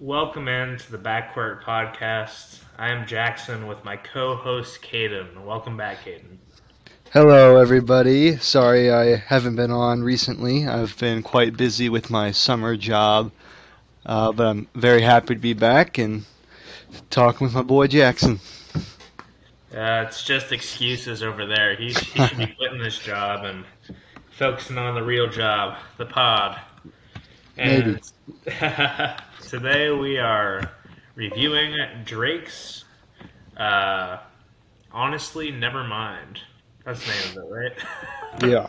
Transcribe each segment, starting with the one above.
Welcome in to the Backcourt Podcast. I am Jackson with my co-host Caiden. Welcome back, Caiden. Hello, everybody. Sorry I haven't been on recently. I've been quite busy with my summer job, uh, but I'm very happy to be back and talking with my boy Jackson. Uh, it's just excuses over there. He, he should be quitting this job and focusing on the real job, the pod. And Maybe. today we are reviewing Drake's uh, Honestly Nevermind. That's the name of it, right? Yeah.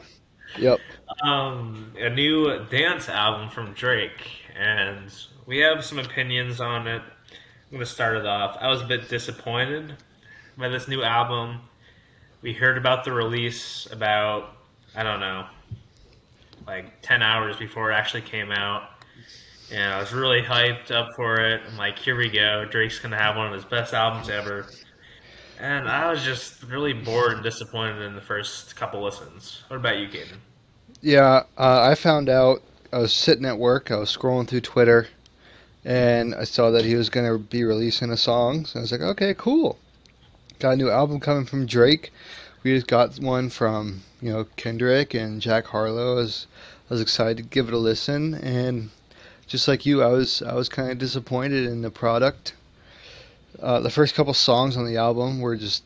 Yep. um, a new dance album from Drake, and we have some opinions on it. I'm going to start it off. I was a bit disappointed by this new album. We heard about the release about, I don't know, like 10 hours before it actually came out. And I was really hyped up for it. I'm like, here we go. Drake's to have one of his best albums ever. And I was just really bored and disappointed in the first couple listens. What about you, Caiden? Yeah, uh, I found out, I was sitting at work, I was scrolling through Twitter, and I saw that he was to be releasing a song. So I was like, okay, cool. Got a new album coming from Drake. We just got one from, you know, Kendrick and Jack Harlow. I was, I was excited to give it a listen, and just like you, I was I was kind of disappointed in the product. Uh, the first couple songs on the album were just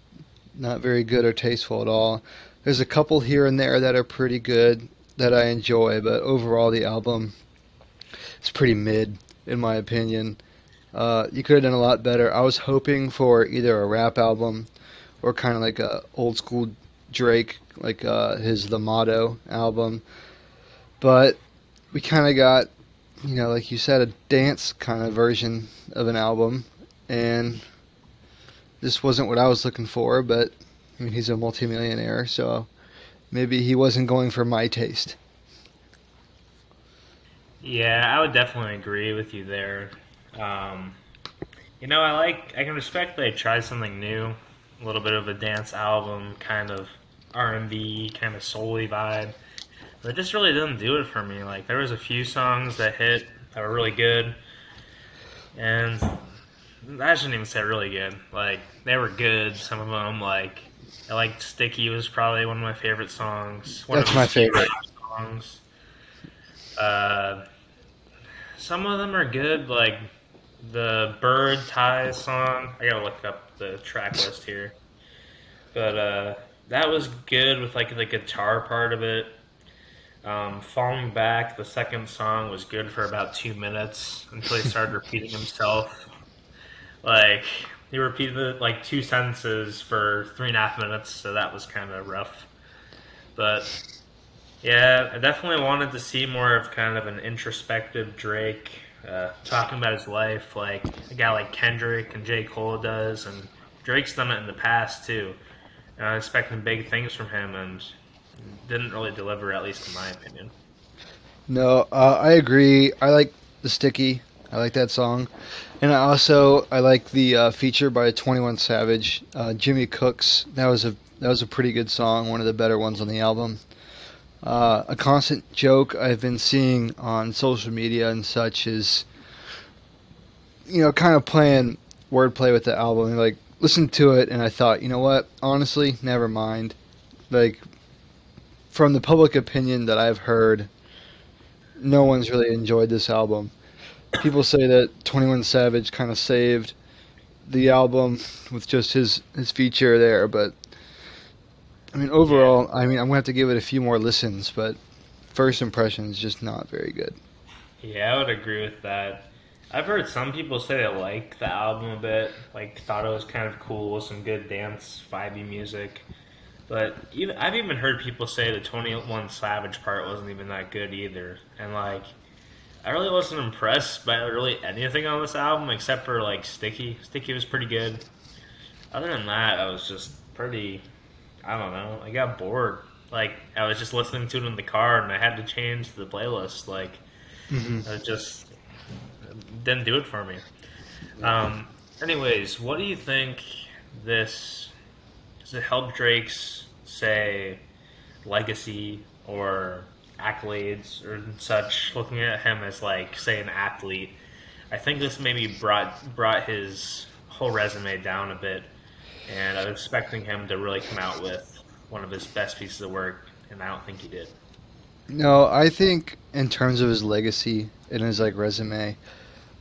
not very good or tasteful at all. There's a couple here and there that are pretty good that I enjoy, but overall the album is pretty mid in my opinion. Uh, you could have done a lot better. I was hoping for either a rap album or kind of like a old school Drake, like uh, his The Motto album, but we kind of got you know, like you said, a dance kind of version of an album, and this wasn't what I was looking for. But I mean, he's a multimillionaire, so maybe he wasn't going for my taste. Yeah, I would definitely agree with you there. Um, you know, I like, I can respect they tried something new, a little bit of a dance album, kind of R and B, kind of soul vibe. But it just really didn't do it for me. Like there was a few songs that hit that were really good, and I shouldn't even say really good. Like they were good. Some of them, like I like "Sticky" was probably one of my favorite songs. One That's of my favorite. songs. Uh, some of them are good, like the "Bird Ties" song. I gotta look up the track list here, but uh, that was good with like the guitar part of it. Um, Falling Back, the second song, was good for about two minutes until he started repeating himself. Like, he repeated like two sentences for three and a half minutes, so that was kind of rough. But, yeah, I definitely wanted to see more of kind of an introspective Drake uh, talking about his life, like a guy like Kendrick and J. Cole does, and Drake's done it in the past too. And I was expecting big things from him, and didn't really deliver, at least in my opinion. No, uh, I agree. I like the Sticky. I like that song, and I also I like the uh, feature by Twenty One Savage, uh, Jimmy Cooks. That was a that was a pretty good song, one of the better ones on the album. Uh, a constant joke I've been seeing on social media and such is, you know, kind of playing wordplay with the album. Like, listened to it and I thought, you know what? Honestly, never mind. Like, from the public opinion that I've heard, no one's really enjoyed this album. People say that Twenty One Savage kind of saved the album with just his his feature there, but I mean overall, I mean I'm gonna have to give it a few more listens, but first impression is just not very good. Yeah, I would agree with that. I've heard some people say they like the album a bit, like thought it was kind of cool, with some good dance, vibey music. But even I've even heard people say the Twenty One Savage part wasn't even that good either, and like I really wasn't impressed by really anything on this album except for like Sticky. Sticky was pretty good. Other than that, I was just pretty. I don't know. I got bored. Like I was just listening to it in the car, and I had to change the playlist. Like it just didn't do it for me. Um, anyways, what do you think this does it help Drake's say legacy or accolades or such? Looking at him as like say an athlete, I think this maybe brought brought his whole resume down a bit, and I was expecting him to really come out with one of his best pieces of work, and I don't think he did. No, I think in terms of his legacy and his like resume,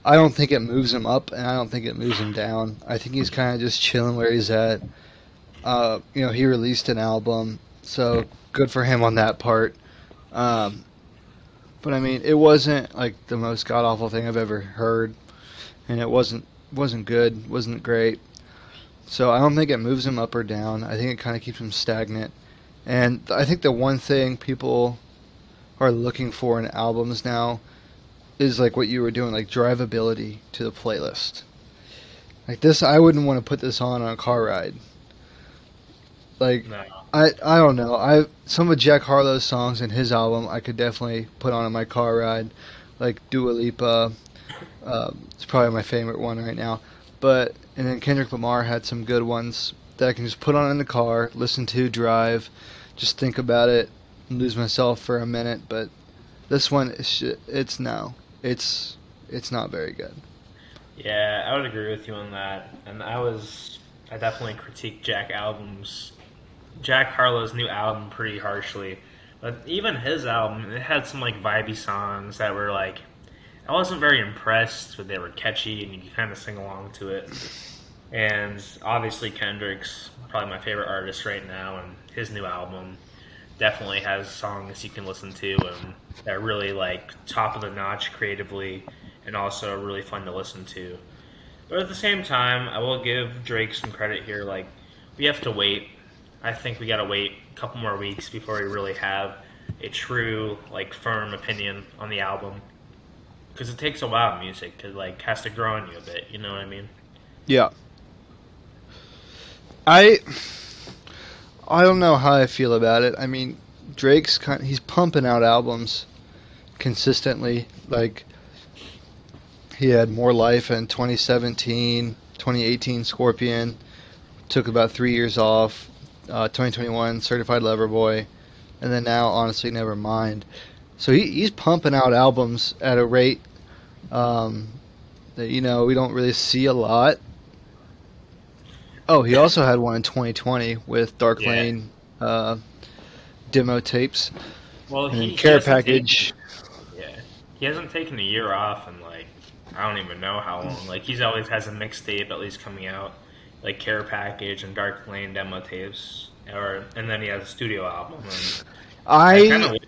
I don't think it moves him up, and I don't think it moves him down. I think he's kind of just chilling where he's at. Uh, you know, he released an album, so good for him on that part. Um, but I mean, it wasn't like the most god awful thing I've ever heard, and it wasn't wasn't good, wasn't great. So I don't think it moves him up or down. I think it kind of keeps him stagnant. And I think the one thing people are looking for in albums now is like what you were doing, like drivability to the playlist. Like this, I wouldn't want to put this on on a car ride. Like No. I, I don't know. I some of Jack Harlow's songs in his album I could definitely put on in my car ride, like Dua Lipa. Uh, it's probably my favorite one right now. But and then Kendrick Lamar had some good ones that I can just put on in the car, listen to, drive, just think about it, lose myself for a minute. But this one, it's, it's no, it's it's not very good. Yeah, I would agree with you on that. And I was, I definitely critiqued Jack albums, Jack Harlow's new album pretty harshly. But even his album, it had some like vibey songs that were like, I wasn't very impressed, but they were catchy and you could kind of sing along to it. And obviously Kendrick's probably my favorite artist right now, and his new album definitely has songs you can listen to and that are really like top of the notch creatively and also really fun to listen to. But at the same time, I will give Drake some credit here. Like, we have to wait. I think we got to wait a couple more weeks before we really have a true, like, firm opinion on the album. Because it takes a while, music, because, like, has to grow on you a bit. You know what I mean? Yeah. I I don't know how I feel about it. I mean, Drake's kind he's pumping out albums consistently. Like he had more life in 2017, 2018 Scorpion took about 3 years off. Uh, 2021 Certified Lover Boy and then now honestly never mind. So he, he's pumping out albums at a rate um, that you know we don't really see a lot. Oh, he also had one in 2020 with Dark Yeah. Lane uh, demo tapes Well, and he, Care Package. taken- yeah. He hasn't taken a year off in, like, I don't even know how long. Like, he's always has a mixtape at least coming out. Like, Care Package and Dark Lane demo tapes. Or, and then he has a studio album. And I, I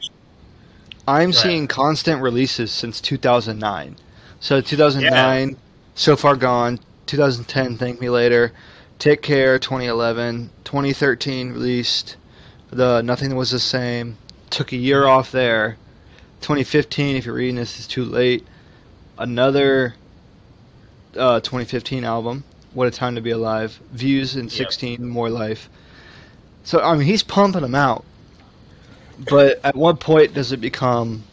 I'm Go ahead. seeing constant releases since 2009. So 2009, So Far Gone. 2010, Thank Me Later. Take Care, 2011. 2013 released the Nothing Was the Same. Took a year off there. 2015, if you're reading this, is too late. Another uh, 2015 album, What a Time to Be Alive. Views in Yep. 16, More Life. So I mean, he's pumping them out. But at what point does it become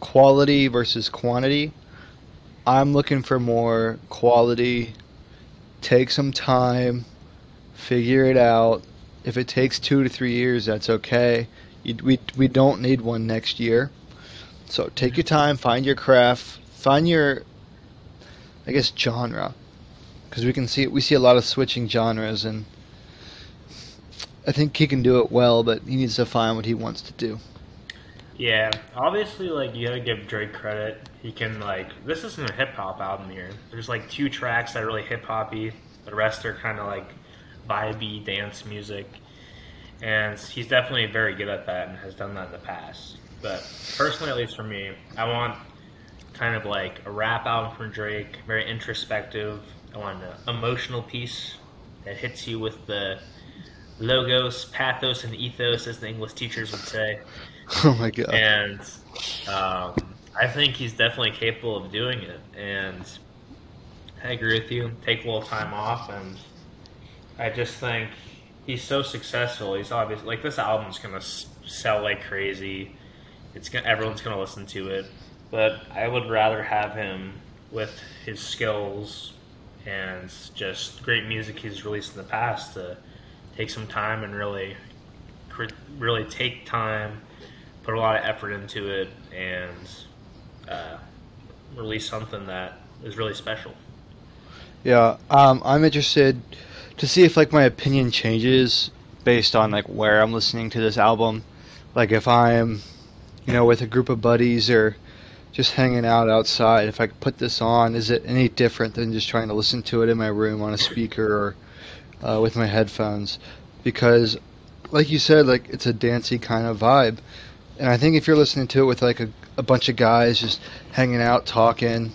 quality versus quantity? I'm looking for more quality. Take some time, figure it out. If it takes two to three years, that's okay. You, we we don't need one next year. So take your time, find your craft, find your, I guess, genre, because we can see we see a lot of switching genres, and I think he can do it well, but he needs to find what he wants to do. Yeah, obviously, like you gotta give Drake credit. He can like this isn't a hip hop album here. There's like two tracks that are really hip hoppy. The rest are kind of like vibey dance music, and he's definitely very good at that and has done that in the past. But personally, at least for me, I want kind of like a rap album from Drake, very introspective. I wanted an emotional piece that hits you with the logos, pathos, and ethos, as the English teachers would say Oh my god. and um, I think he's definitely capable of doing it. And I agree with you. Take a little time off, and I just think he's so successful. He's obviously Like this album's gonna sell like crazy. It's gonna everyone's gonna listen to it. But I would rather have him with his skills and just great music he's released in the past to take some time and really, really take time put a lot of effort into it and uh, release something that is really special. Yeah, um, I'm interested to see if like my opinion changes based on like where I'm listening to this album. Like if I'm, you know, with a group of buddies or just hanging out outside, if I could put this on, is it any different than just trying to listen to it in my room on a speaker or uh, with my headphones? Because, like you said, like it's a dancey kind of vibe, and I think if you're listening to it with like a, a bunch of guys just hanging out, talking,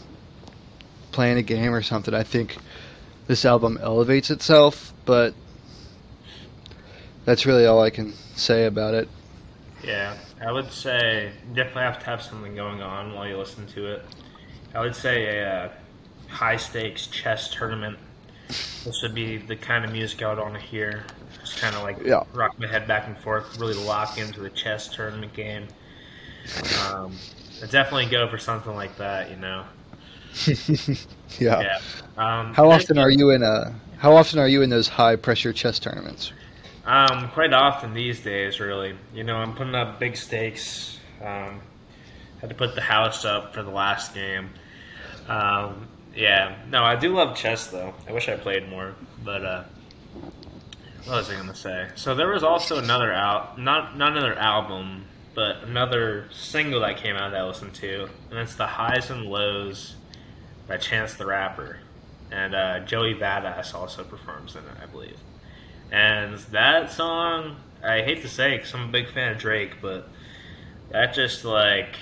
playing a game or something, I think this album elevates itself. But that's really all I can say about it. Yeah, I would say you definitely have to have something going on while you listen to it. I would say a uh, high stakes chess tournament. This would be the kind of music I would want to hear. Just kind of like Yeah. rock my head back and forth, really lock into the chess tournament game. Um, I'd definitely go for something like that, you know. yeah. Yeah. Um, How often are you in a? How often are you in those high pressure chess tournaments? Um, quite often these days, really. You know, I'm putting up big stakes. Um, had to put the house up for the last game. Um, yeah, no, I do love chess though. I wish I played more, but uh, what was I gonna say? So there was also another out, not not another album, but another single that came out that I listened to, and it's the Highs and Lows by Chance the Rapper, and uh, Joey Badass also performs in it, I believe. And that song, I hate to say, because I'm a big fan of Drake, but that just like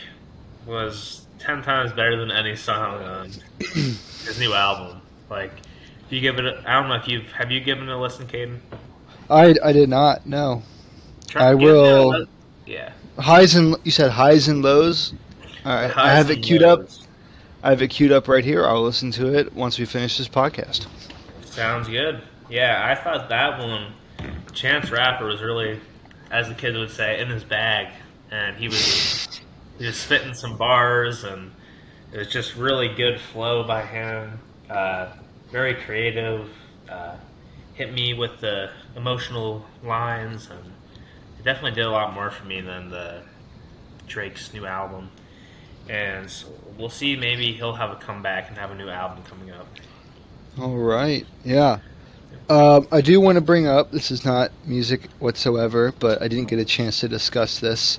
was ten times better than any song on his new album. Like, if you give it, a, I don't know if you've have you given it a listen, Caiden? I, I did not. No. Try- I it will- Yeah, Highs and you said highs and lows. All right. I have it queued up. I have it queued up right here. I'll listen to it once we finish this podcast. Sounds good. Yeah, I thought that one, Chance Rapper was really, as the kids would say, in his bag, and he was he was spitting some bars, and it was just really good flow by him. Uh, very creative. Uh, hit me with the emotional lines, and it definitely did a lot more for me than the Drake's new album. And so we'll see. Maybe he'll have a comeback and have a new album coming up. All right. Yeah. Um, I do want to bring up this is not music whatsoever, but I didn't get a chance to discuss this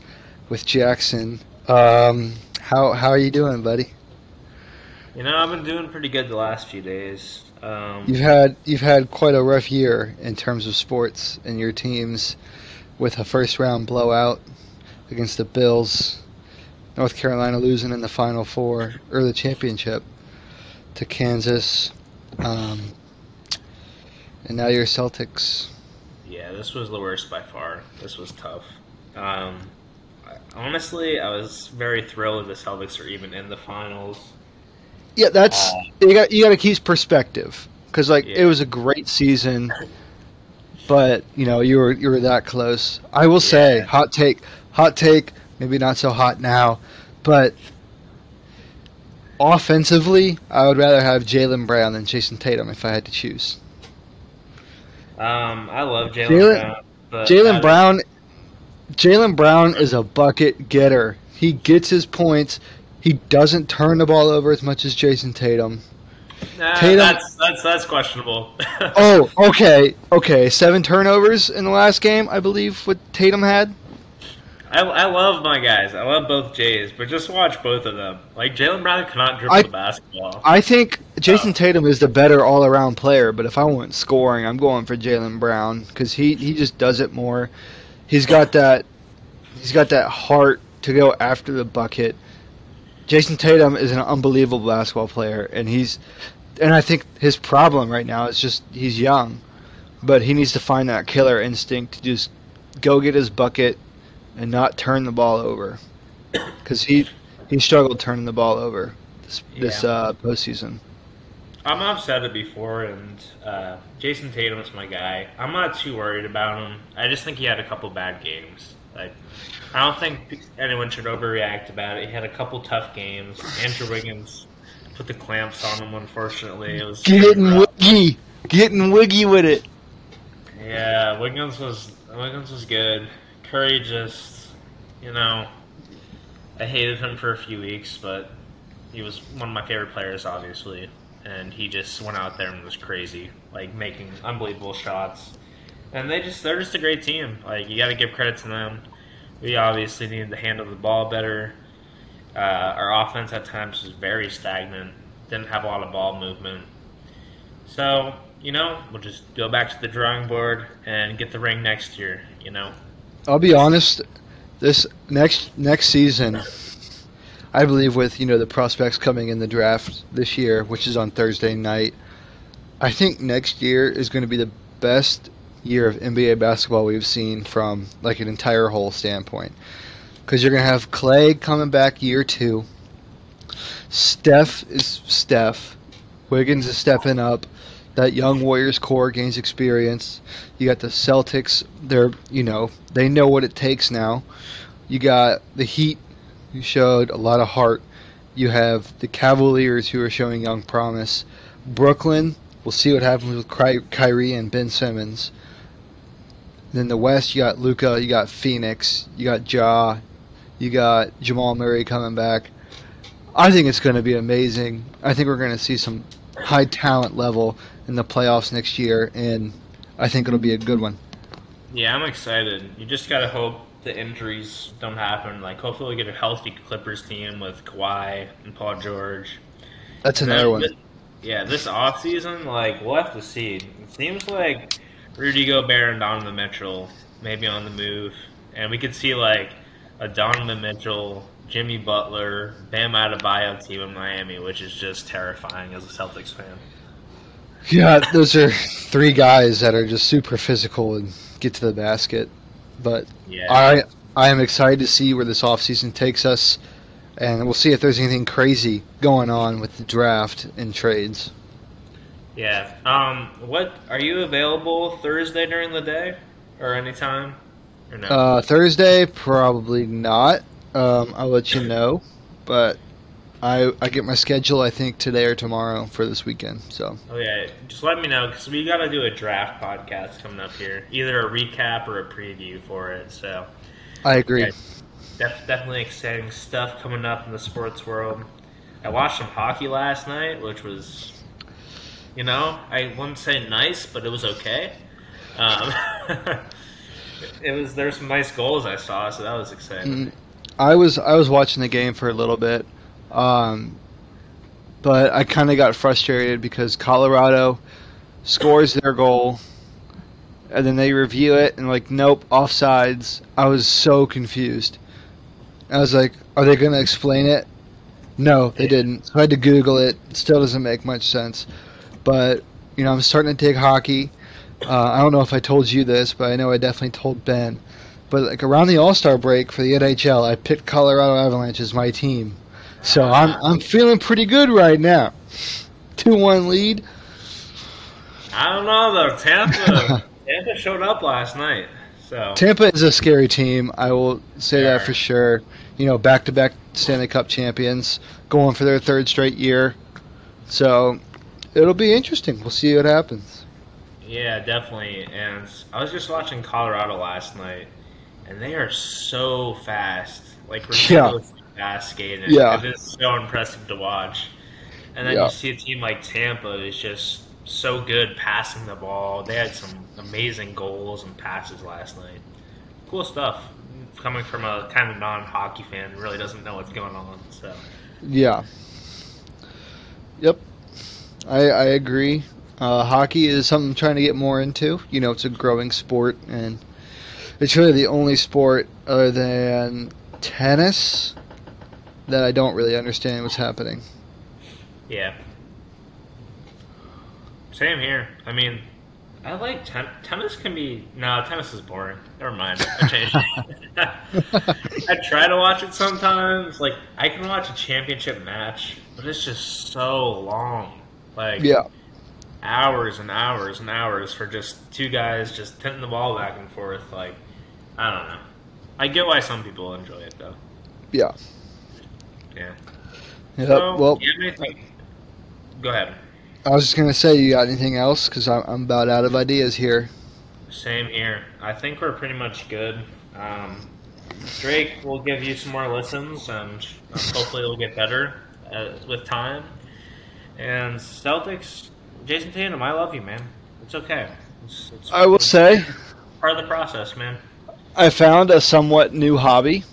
with Jackson. Um, how how are you doing, buddy? You know, I've been doing pretty good the last few days. Um, You've had you've had quite a rough year in terms of sports and your teams, with a first round blowout against the Bills, North Carolina losing in the Final Four or the championship to Kansas, um, and now your Celtics. yeah, this was the worst by far. This was tough. Um, honestly, I was very thrilled the Celtics are even in the finals. Yeah, that's Uh, you got you got to keep perspective because like Yeah. it was a great season, but you know you were you were that close. I will say, hot take, hot take, maybe not so hot now, but offensively, I would rather have Jaylen Brown than Jayson Tatum if I had to choose. Um, I love Jaylen Jaylen- Brown. Jaylen Brown, Jaylen Brown is a bucket getter. He gets his points. He doesn't turn the ball over as much as Jayson Tatum. Nah, Tatum- that's that's that's questionable. Oh, okay, okay. Seven turnovers in the last game, I believe, what Tatum had. I, I love my guys. I love both Jays, but just watch both of them. Like Jaylen Brown cannot dribble I- the basketball. I think Jayson Oh. Tatum is the better all-around player, but if I want scoring, I'm going for Jaylen Brown because he he just does it more. He's got that. He's got that heart to go after the bucket. Jayson Tatum is an unbelievable basketball player, and he's, and I think his problem right now is just he's young, but he needs to find that killer instinct to just go get his bucket and not turn the ball over, because he he struggled turning the ball over this this Yeah. uh, postseason. I'm I've said it before, and uh, Jayson Tatum is my guy. I'm not too worried about him. I just think he had a couple bad games. Like, I don't think anyone should overreact about it. He had a couple tough games. Andrew Wiggins put the clamps on him. Unfortunately, it was Getting wiggy, getting wiggy with it. Yeah, Wiggins was Wiggins was good. Curry just, you know, I hated him for a few weeks, but he was one of my favorite players, obviously, and he just went out there and was crazy, like making unbelievable shots. And they just they're just a great team. Like you got to give credit to them. We obviously needed to handle the ball better. Uh, our offense at times was very stagnant. Didn't have a lot of ball movement. So you know, we'll just go back to the drawing board and get the ring next year. You know. I'll be honest. This next next season, I believe with you know the prospects coming in the draft this year, which is on Thursday night, I think next year is going to be the best year of NBA basketball we've seen from like an entire whole standpoint. Because you're going to have Clay coming back year two. Steph is Steph. Wiggins is stepping up. That young Warriors core gains experience. You got the Celtics. They're you know they know what it takes now. You got the Heat, who showed a lot of heart. You have the Cavaliers, who are showing young promise. Brooklyn, we'll see what happens with Ky- Kyrie and Ben Simmons. Then the West, you got Luka, you got Phoenix, you got Ja, you got Jamal Murray coming back. I think it's going to be amazing. I think we're going to see some high talent level in the playoffs next year, and I think it'll be a good one. Yeah, I'm excited. You just gotta hope the injuries don't happen. Like, hopefully, we get a healthy Clippers team with Kawhi and Paul George. That's another one. This- yeah, this offseason, like, we'll have to see. It seems like Rudy Gobert and Donovan Mitchell maybe on the move, and we could see like a Donovan Mitchell, Jimmy Butler, Bam Adebayo team in Miami, which is just terrifying as a Celtics fan. Yeah, those are three guys that are just super physical and get to the basket. But Yeah, I I am excited to see where this offseason takes us, and we'll see if there's anything crazy going on with the draft and trades. yeah. Um, what are you available Thursday during the day or anytime? Or no? Uh, Thursday, probably not. Um, I'll let you know, but I I get my schedule I think today or tomorrow for this weekend. So Oh yeah, just let me know because we got to do a draft podcast coming up here, either a recap or a preview for it. So I agree. Okay. def- definitely exciting stuff coming up in the sports world. I watched some hockey last night, which was, you know, I wouldn't say nice, but it was okay. Um, it was there's some nice goals I saw, so that was exciting. Mm, I was I was watching the game for a little bit, um, but I kind of got frustrated because Colorado scores their goal, and then they review it and like, nope, offsides. I was so confused. I was like, are they going to explain it? No, they didn't. So I had to Google it. It still doesn't make much sense. But you know, I'm starting to take hockey. Uh, I don't know if I told you this, but I know I definitely told Ben. But like around the All Star break for the NHL, I picked Colorado Avalanche as my team, so I'm I'm feeling pretty good right now. Two one lead. I don't know though. Tampa, Tampa showed up last night, so Tampa is a scary team. I will say that for sure. You know, back to back Stanley Cup champions, going for their third straight year. So it'll be interesting. We'll see what happens. Yeah, definitely. And I was just watching Colorado last night, and they are so fast, like Yeah. Fast skating. Yeah. it is so impressive to watch. And then Yeah. you see a team like Tampa is just so good passing the ball. They had some amazing goals and passes last night. Cool stuff. Coming from a kind of non-hockey fan, really doesn't know what's going on. So Yeah. Yep. I I agree. Uh, hockey is something I'm trying to get more into. You know, it's a growing sport, and it's really the only sport other than tennis that I don't really understand what's happening. yeah, same here. I mean, I like ten- tennis. Can be no tennis is boring. Never mind. I changed. I try to watch it sometimes. Like I can watch a championship match, but it's just so long. Like Yeah. hours and hours and hours for just two guys just hitting the ball back and forth. Like I don't know. I get why some people enjoy it though. Yeah. Yeah. Yep. So, well, you have anything- Go ahead. I was just gonna say, you got anything else? Because I'm, I'm about out of ideas here. Same here. I think we're pretty much good. Um, Drake will give you some more listens, and um, hopefully it'll get better uh, with time. And Celtics, Jayson Tatum, I love you, man. It's okay. It's, it's, I will it's say, part of the process, man. I found a somewhat new hobby.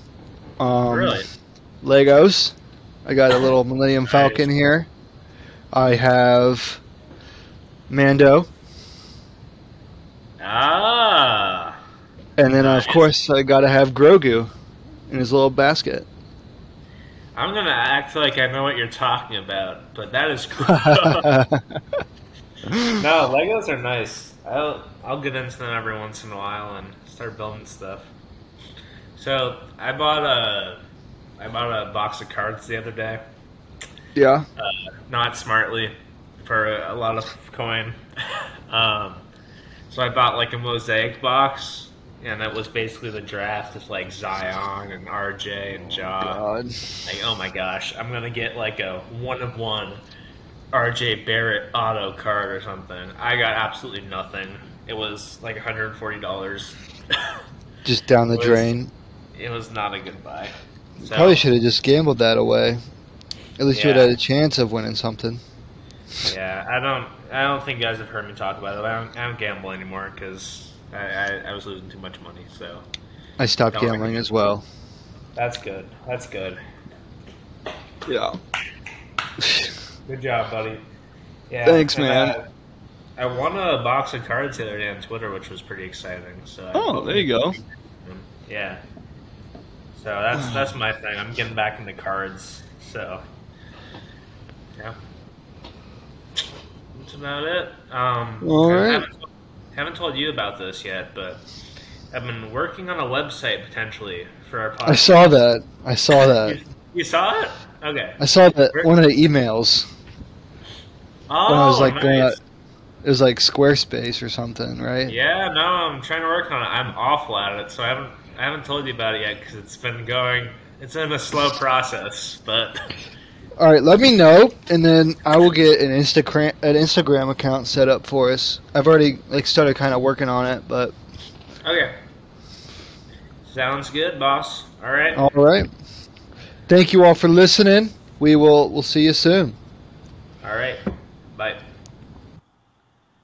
Um, really? Legos. I got a little Millennium. Falcon here. I have Mando, Ah. and then of course I got to have Grogu in his little basket. I'm gonna act like I know what you're talking about, but that is cool. no, Legos are nice. I'll I'll get into them every once in a while and start building stuff. So I bought a I bought a box of cards the other day. yeah. uh, not smartly for a, a lot of coin. um, so I bought like a mosaic box, and that was basically the draft of like Zion and RJ and Ja. God. Like, oh my gosh, I'm gonna get like a one of one RJ Barrett auto card or something. I got absolutely nothing. It was like $140. Just down the Was- drain. it was not a good buy. So, Probably should have just gambled that away. At least you would have had a chance of winning something. Yeah, I don't. I don't think you guys have heard me talk about it. I don't, I don't gamble anymore because I, I, I was losing too much money. So I stopped Don't gambling as well. that's good. That's good. Yeah. Good job, buddy. Yeah. Thanks, and, man. uh, I won a box of cards the other day on Twitter, which was pretty exciting. So Oh, there you go. Yeah. So that's that's my thing. I'm getting back into cards. So yeah. That's about it. Um, All I haven't, haven't told you about this yet, but I've been working on a website potentially for our podcast. I saw that. I saw that. You, you saw it? Okay. I saw that one of the emails. Oh, when I was like nice. it was like Squarespace or something, right? Yeah, no, I'm trying to work on it. I'm awful at it, so I haven't I haven't told you about it yet because it's been going. It's in a slow process, but All right, let me know, and then I will get an Instagram an Instagram account set up for us. I've already like started kind of working on it, but okay. Sounds good, boss. All right. all right. Thank you all for listening. We will we'll see you soon. All right.